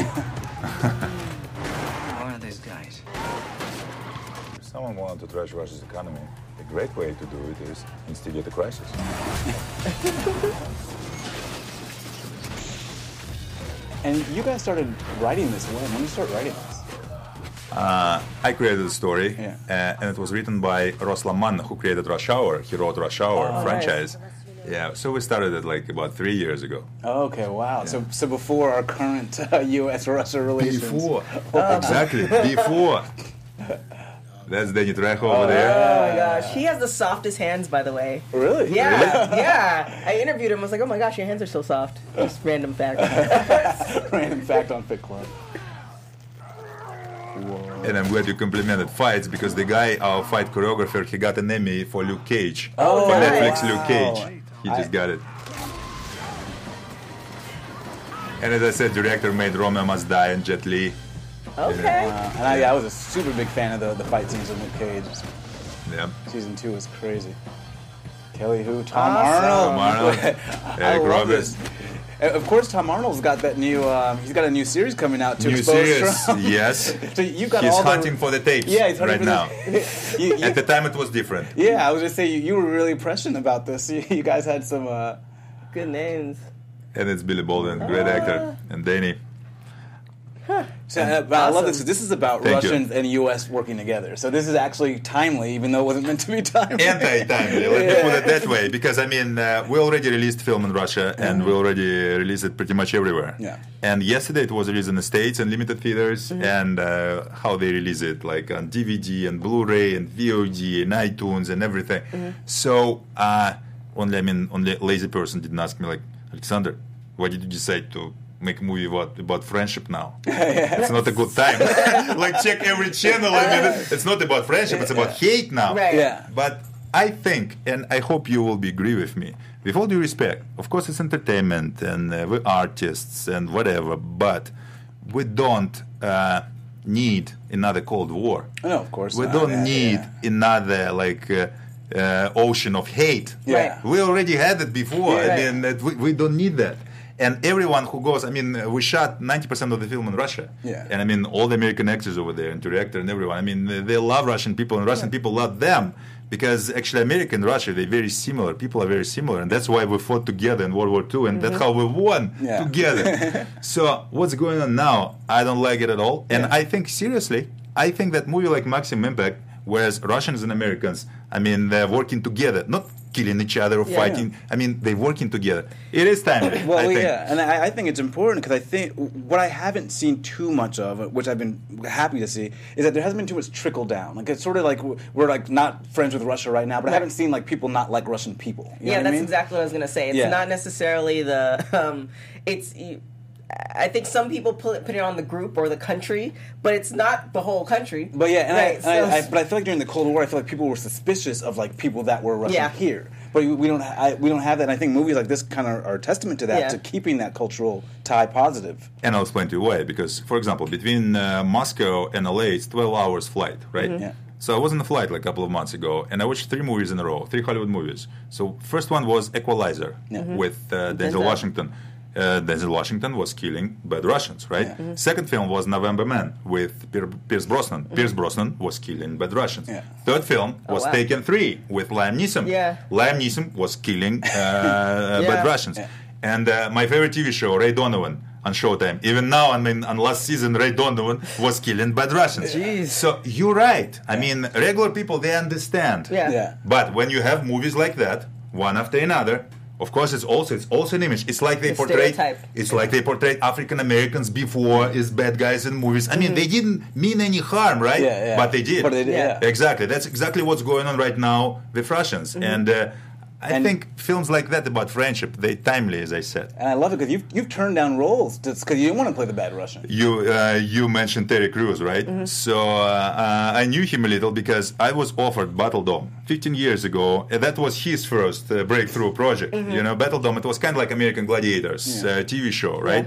[SPEAKER 8] One are these guys.
[SPEAKER 3] If someone wanted to trash Russia's economy, a great way to do it is instigate a crisis.
[SPEAKER 1] And you guys started writing this when? When did you start writing this?
[SPEAKER 3] Uh, I created the story,
[SPEAKER 1] Yeah.
[SPEAKER 3] uh, and it was written by Ross LaManna, who created Rush Hour. He wrote Rush Hour
[SPEAKER 1] Oh,
[SPEAKER 3] franchise. Yeah, so we started it like about three years ago.
[SPEAKER 1] Oh, okay, wow. So, so before our current uh, U.S.-Russia relations.
[SPEAKER 3] Before, exactly, before. That's Danny Trejo over there.
[SPEAKER 4] Oh my gosh. He has the softest hands, by the way.
[SPEAKER 1] Really?
[SPEAKER 4] Yeah, yeah. I interviewed him. I was like, oh my gosh, your hands are so soft. Just random fact.
[SPEAKER 1] Random fact on Fit Club.
[SPEAKER 3] And I'm glad you complimented fights because the guy, our fight choreographer, he got an Emmy for Luke Cage.
[SPEAKER 1] Oh,
[SPEAKER 3] for
[SPEAKER 4] nice.
[SPEAKER 3] Netflix Luke Cage. He just got it. And as I said, director made Romeo Must Die and Jet Li.
[SPEAKER 4] Okay.
[SPEAKER 1] Uh, and I, I was a super big fan of the, the fight scenes with Nick Cage.
[SPEAKER 3] Yeah.
[SPEAKER 1] Season two was crazy. Kelly Hu, Tom
[SPEAKER 4] Awesome.
[SPEAKER 1] Arnold.
[SPEAKER 3] Tom Arnold,
[SPEAKER 1] I
[SPEAKER 3] Eric Roberts.
[SPEAKER 1] This. Uh, Of course, Tom Arnold's got that new. Um, he's got a new series coming out to
[SPEAKER 3] New
[SPEAKER 1] expose
[SPEAKER 3] series,
[SPEAKER 1] Trump.
[SPEAKER 3] yes.
[SPEAKER 1] so you've got
[SPEAKER 3] He's
[SPEAKER 1] all the-
[SPEAKER 3] hunting for the tapes
[SPEAKER 1] Yeah, he's hunting
[SPEAKER 3] right
[SPEAKER 1] for
[SPEAKER 3] now.
[SPEAKER 1] The, you, you-
[SPEAKER 3] At the time, it was different.
[SPEAKER 1] yeah, I was just saying you, you were really prescient about this. You, you guys had some. Uh,
[SPEAKER 4] Good names.
[SPEAKER 3] And it's Billy Baldwin, great actor, and Danny.
[SPEAKER 1] So, uh, but I love this. this. is about
[SPEAKER 3] Thank you.
[SPEAKER 1] Russians and U.S. working together. So this is actually timely, even though it wasn't meant to be timely.
[SPEAKER 3] anti-timely. Let me put it that way, because I mean, uh, we already released film in Russia, and we already released it pretty much everywhere.
[SPEAKER 1] Yeah.
[SPEAKER 3] And yesterday it was released in the states and limited theaters, and uh, how they release it, like on DVD and Blu-ray and VOD and iTunes and everything. So uh, only, I mean, only lazy person didn't ask me like, Alexander, why did you decide to? Make a movie about, about friendship now. It's not a good time. like check every channel. I mean, it's not about friendship. It's about hate now.
[SPEAKER 4] Right.
[SPEAKER 1] Yeah.
[SPEAKER 3] But I think, and I hope you will be agree with me, with all due respect, of course it's entertainment and uh, we're artists and whatever, but we don't uh, need another Cold War.
[SPEAKER 1] No, of course
[SPEAKER 3] We
[SPEAKER 1] not.
[SPEAKER 3] don't
[SPEAKER 1] Yeah,
[SPEAKER 3] need
[SPEAKER 1] yeah.
[SPEAKER 3] another like uh, uh, ocean of hate.
[SPEAKER 1] Yeah.
[SPEAKER 3] We already had it before.
[SPEAKER 4] Yeah.
[SPEAKER 3] I mean, that we, we don't need that. And everyone who goes, I mean, we shot 90% of the film in Russia.
[SPEAKER 1] Yeah.
[SPEAKER 3] And I mean, all the American actors over there and director and everyone, I mean, they- love Russian people and Russian people love them because actually America and Russia, they're very similar. People are very similar. And that's why we fought together in World War II and that's mm-hmm. how we won
[SPEAKER 1] Yeah.
[SPEAKER 3] together. so what's going on now? I don't like it at all. And I think, seriously, I think that movie like Maximum Impact, whereas Russians and Americans, I mean, they're working together, not killing each other or
[SPEAKER 4] Yeah.
[SPEAKER 3] fighting. I mean, they're working together. It is time.
[SPEAKER 1] Well,
[SPEAKER 3] I think.
[SPEAKER 1] yeah, and I, I think it's important because I think what I haven't seen too much of, which I've been happy to see, is that there hasn't been too much trickle down. Like it's sort of like we're like not friends with Russia right now, but I haven't seen like people not like Russian people. You know
[SPEAKER 4] yeah,
[SPEAKER 1] what I
[SPEAKER 4] that's
[SPEAKER 1] mean?
[SPEAKER 4] exactly what I was gonna say. It's
[SPEAKER 1] Yeah.
[SPEAKER 4] not necessarily the. Um, it's. You- I think some people put it, put it on the group or the country, but it's not the whole country.
[SPEAKER 1] But yeah, and
[SPEAKER 4] right,
[SPEAKER 1] I,
[SPEAKER 4] so
[SPEAKER 1] I, I, but I feel like during the Cold War, I feel like people were suspicious of like people that were Russian
[SPEAKER 4] Yeah.
[SPEAKER 1] here. But we we don't, ha- I, we don't have that. And I think movies like this kind of are a testament to that,
[SPEAKER 4] Yeah.
[SPEAKER 1] to keeping that cultural tie positive.
[SPEAKER 3] And I'll explain to you why. Because, for example, between uh, Moscow and LA, it's 12 hours flight, right?
[SPEAKER 4] Mm-hmm.
[SPEAKER 1] Yeah.
[SPEAKER 3] So I was on a flight like a couple of months ago, and I watched three movies in a row, three Hollywood movies. So first one was Equalizer with uh, Denzel
[SPEAKER 4] Denzel.
[SPEAKER 3] Washington. Uh, Denzel Washington was killing bad Russians, right?
[SPEAKER 4] Mm-hmm.
[SPEAKER 3] Second film was November Man with Pier- Pierce Brosnan. Pierce Brosnan was killing bad Russians.
[SPEAKER 1] Yeah.
[SPEAKER 3] Third film was
[SPEAKER 4] Oh, wow.
[SPEAKER 3] Taken 3 with Liam Neeson.
[SPEAKER 4] Yeah.
[SPEAKER 3] Liam Neeson was killing uh,
[SPEAKER 4] Yeah.
[SPEAKER 3] bad Russians.
[SPEAKER 1] Yeah.
[SPEAKER 3] And uh, my favorite TV show, Ray Donovan, on Showtime. Even now, I mean, on last season, Ray Donovan was killing bad Russians.
[SPEAKER 4] Jeez.
[SPEAKER 3] So you're right. I mean, regular people they understand.
[SPEAKER 4] Yeah.
[SPEAKER 1] Yeah.
[SPEAKER 3] But when you have movies like that, one after another, of course, it's also it's also an image. It's like they
[SPEAKER 4] The
[SPEAKER 3] portray. It's like they portrayed African Americans before as bad guys in movies. I mean, they didn't mean any harm, right?
[SPEAKER 1] Mm-hmm. Yeah, yeah.
[SPEAKER 3] But they did.
[SPEAKER 1] But they did,
[SPEAKER 4] Yeah.
[SPEAKER 1] yeah.
[SPEAKER 3] Exactly. That's exactly what's going on right now with Russians. And uh, I
[SPEAKER 1] And-
[SPEAKER 3] think films like that about friendship, they timely, as I said.
[SPEAKER 1] And I love it because you've, you've turned down roles because you didn't want to play the bad Russian.
[SPEAKER 3] You uh, you mentioned Terry Crews, right? So uh, uh, I knew him a little because I was offered Battle Dome 15 years ago. and that was his first uh, breakthrough project. You know, Battle Dome. It was kind of like American Gladiators
[SPEAKER 1] Yeah.
[SPEAKER 3] uh, TV show, right?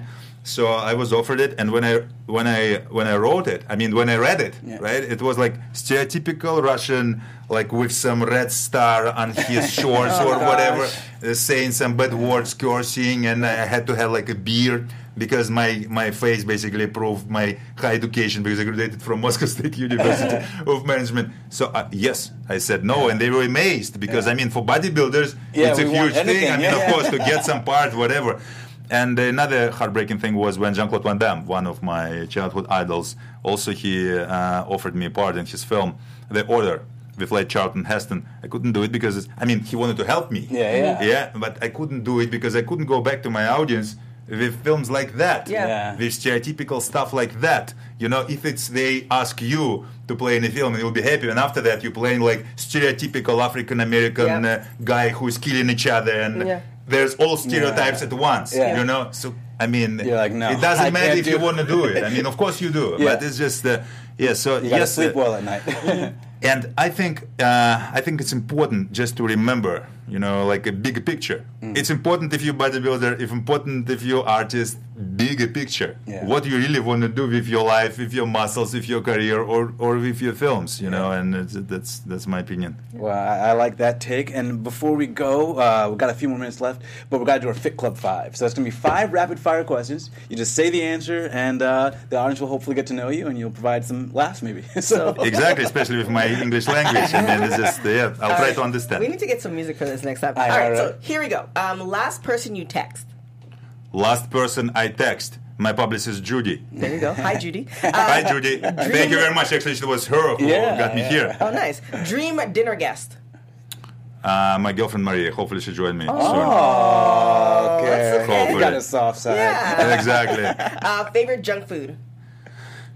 [SPEAKER 3] So I was offered it, and when I when I when I wrote it, I mean when I read it,
[SPEAKER 1] Yeah.
[SPEAKER 3] right? It was like stereotypical Russian, like with some red star on his shorts
[SPEAKER 1] Oh,
[SPEAKER 3] or whatever, uh, saying some bad words, cursing, and I had to have like a beard because my my face basically proved my high education because I graduated from Moscow State University of Management. So uh, yes, I said no, and they were amazed because
[SPEAKER 1] Yeah.
[SPEAKER 3] I mean for bodybuilders,
[SPEAKER 1] Yeah,
[SPEAKER 3] it's a huge thing. I mean,
[SPEAKER 1] yeah.
[SPEAKER 3] of course, to get some part, whatever. And another heartbreaking thing was when Jean Claude Van Damme, one of my childhood idols, also he uh, offered me a part in his film, The Order, with late Charlton Heston. I couldn't do it because, it's, I mean, he wanted to help me.
[SPEAKER 1] Yeah, yeah.
[SPEAKER 3] Yeah, but I couldn't do it because I couldn't go back to my audience with films like that.
[SPEAKER 4] Yeah.
[SPEAKER 1] Yeah.
[SPEAKER 3] With stereotypical stuff like that. You know, if it's they ask you to play in a film and you'll be happy, and after that you're playing like stereotypical African American
[SPEAKER 4] Yeah.
[SPEAKER 3] uh, guy who's killing each other and
[SPEAKER 4] Yeah.
[SPEAKER 3] there's all stereotypes
[SPEAKER 1] Yeah.
[SPEAKER 3] at once.
[SPEAKER 1] Yeah.
[SPEAKER 3] You know, so I mean,
[SPEAKER 1] like, no,
[SPEAKER 3] it doesn't
[SPEAKER 1] I
[SPEAKER 3] matter
[SPEAKER 1] can't
[SPEAKER 3] if you want to do it. I mean, of course you do,
[SPEAKER 1] Yeah.
[SPEAKER 3] but it's just uh, yeah. So
[SPEAKER 1] You got to
[SPEAKER 3] yes,
[SPEAKER 1] sleep
[SPEAKER 3] uh,
[SPEAKER 1] well at night.
[SPEAKER 3] and I think uh, I think it's important just to remember, you know, like a bigger picture.
[SPEAKER 1] Mm.
[SPEAKER 3] It's important if you're bodybuilder, if important if you're artist, bigger picture.
[SPEAKER 1] Yeah.
[SPEAKER 3] What you really want to do with your life, with your muscles, with your career, or or with your films, you know. And it's, that's that's my opinion.
[SPEAKER 1] well, I, I like that take. And before we go, uh, we've got a few more minutes left, but we've got to do our Fit Club 5. So it's going to be five rapid fire questions. You just say the answer, and uh, the audience will hopefully get to know you, and you'll provide some laughs maybe. so,
[SPEAKER 3] Exactly, especially with my English language. I mean, it's just yeah. I'll
[SPEAKER 4] All
[SPEAKER 3] try
[SPEAKER 4] right.
[SPEAKER 3] to understand.
[SPEAKER 4] We need to get some music for this next time.
[SPEAKER 1] I
[SPEAKER 4] All so here we go. Um, last person you text.
[SPEAKER 3] last person I text, my publicist Judy.
[SPEAKER 4] There you go. Hi, Judy. Uh,
[SPEAKER 3] Hi, Judy. Thank you very much. Actually, it was her who
[SPEAKER 1] Yeah,
[SPEAKER 3] got me
[SPEAKER 1] yeah.
[SPEAKER 3] here.
[SPEAKER 4] oh, nice. Dream dinner guest.
[SPEAKER 3] Uh, my girlfriend Maria. Hopefully, she join me
[SPEAKER 1] Oh,
[SPEAKER 3] soon.
[SPEAKER 1] okay.
[SPEAKER 3] Hopefully.
[SPEAKER 1] You got a soft side.
[SPEAKER 4] Yeah.
[SPEAKER 3] Exactly.
[SPEAKER 4] Uh, favorite junk food.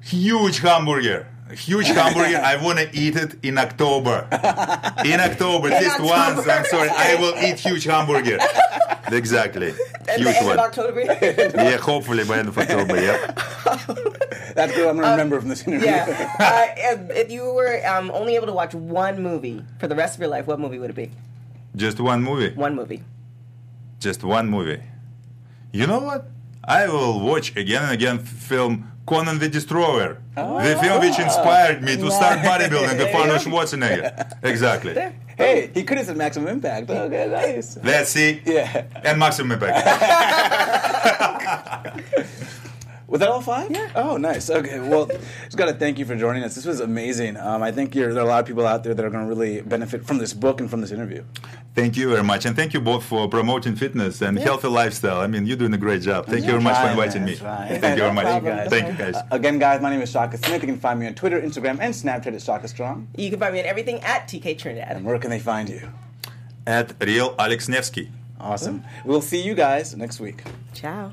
[SPEAKER 3] Huge hamburger. Huge hamburger. I want to eat it in October. In October, at least
[SPEAKER 4] October.
[SPEAKER 3] once. I'm sorry. I will eat huge hamburger. Exactly.
[SPEAKER 4] At
[SPEAKER 3] Huge
[SPEAKER 4] the end
[SPEAKER 3] one.
[SPEAKER 4] of October.
[SPEAKER 3] Yeah, hopefully by end of October. Yeah.
[SPEAKER 1] That's good. I'm gonna remember from this interview.
[SPEAKER 4] yeah. Uh, if, if you were um, only able to watch one movie for the rest of your life, what movie would it be?
[SPEAKER 3] Just one movie.
[SPEAKER 4] One movie.
[SPEAKER 3] Just one movie. You know what? I will watch again and again film Conan the Destroyer. Ah. The film which inspired me to start bodybuilding with Arnold Schwarzenegger. Exactly.
[SPEAKER 1] Hey, he could have said maximum impact. Okay, nice.
[SPEAKER 3] That's it.
[SPEAKER 1] Yeah.
[SPEAKER 3] And Maximum Impact.
[SPEAKER 1] Was that all five? Yeah. Oh, nice. Okay. Well, just got to thank you for joining us. This was amazing. Um, I think you're, there are a lot of people out there that are going to really benefit from this book and from this interview.
[SPEAKER 3] Thank you very much. And thank you both for promoting fitness and healthy lifestyle. I mean, you're doing a great job. Thank you very much for inviting me.
[SPEAKER 1] it's fine.
[SPEAKER 3] Thank you very much.
[SPEAKER 1] Thank you, guys.
[SPEAKER 3] Thank you, guys.
[SPEAKER 1] Uh, again, guys, my name is Shaka Smith. You can find me on Twitter, Instagram, and Snapchat at Shaka Strong.
[SPEAKER 4] You can find me on everything at TK Trinidad.
[SPEAKER 1] And where can they find you?
[SPEAKER 3] At Real Alex Nevsky.
[SPEAKER 1] Awesome. We'll see you guys next week.
[SPEAKER 4] Ciao.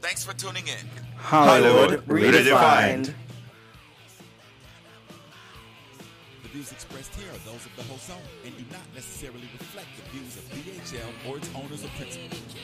[SPEAKER 2] Thanks for tuning in.
[SPEAKER 3] Hollywood redefined.
[SPEAKER 9] The views expressed here are those of the host only and do not necessarily reflect the views of BHL or its owners or principals.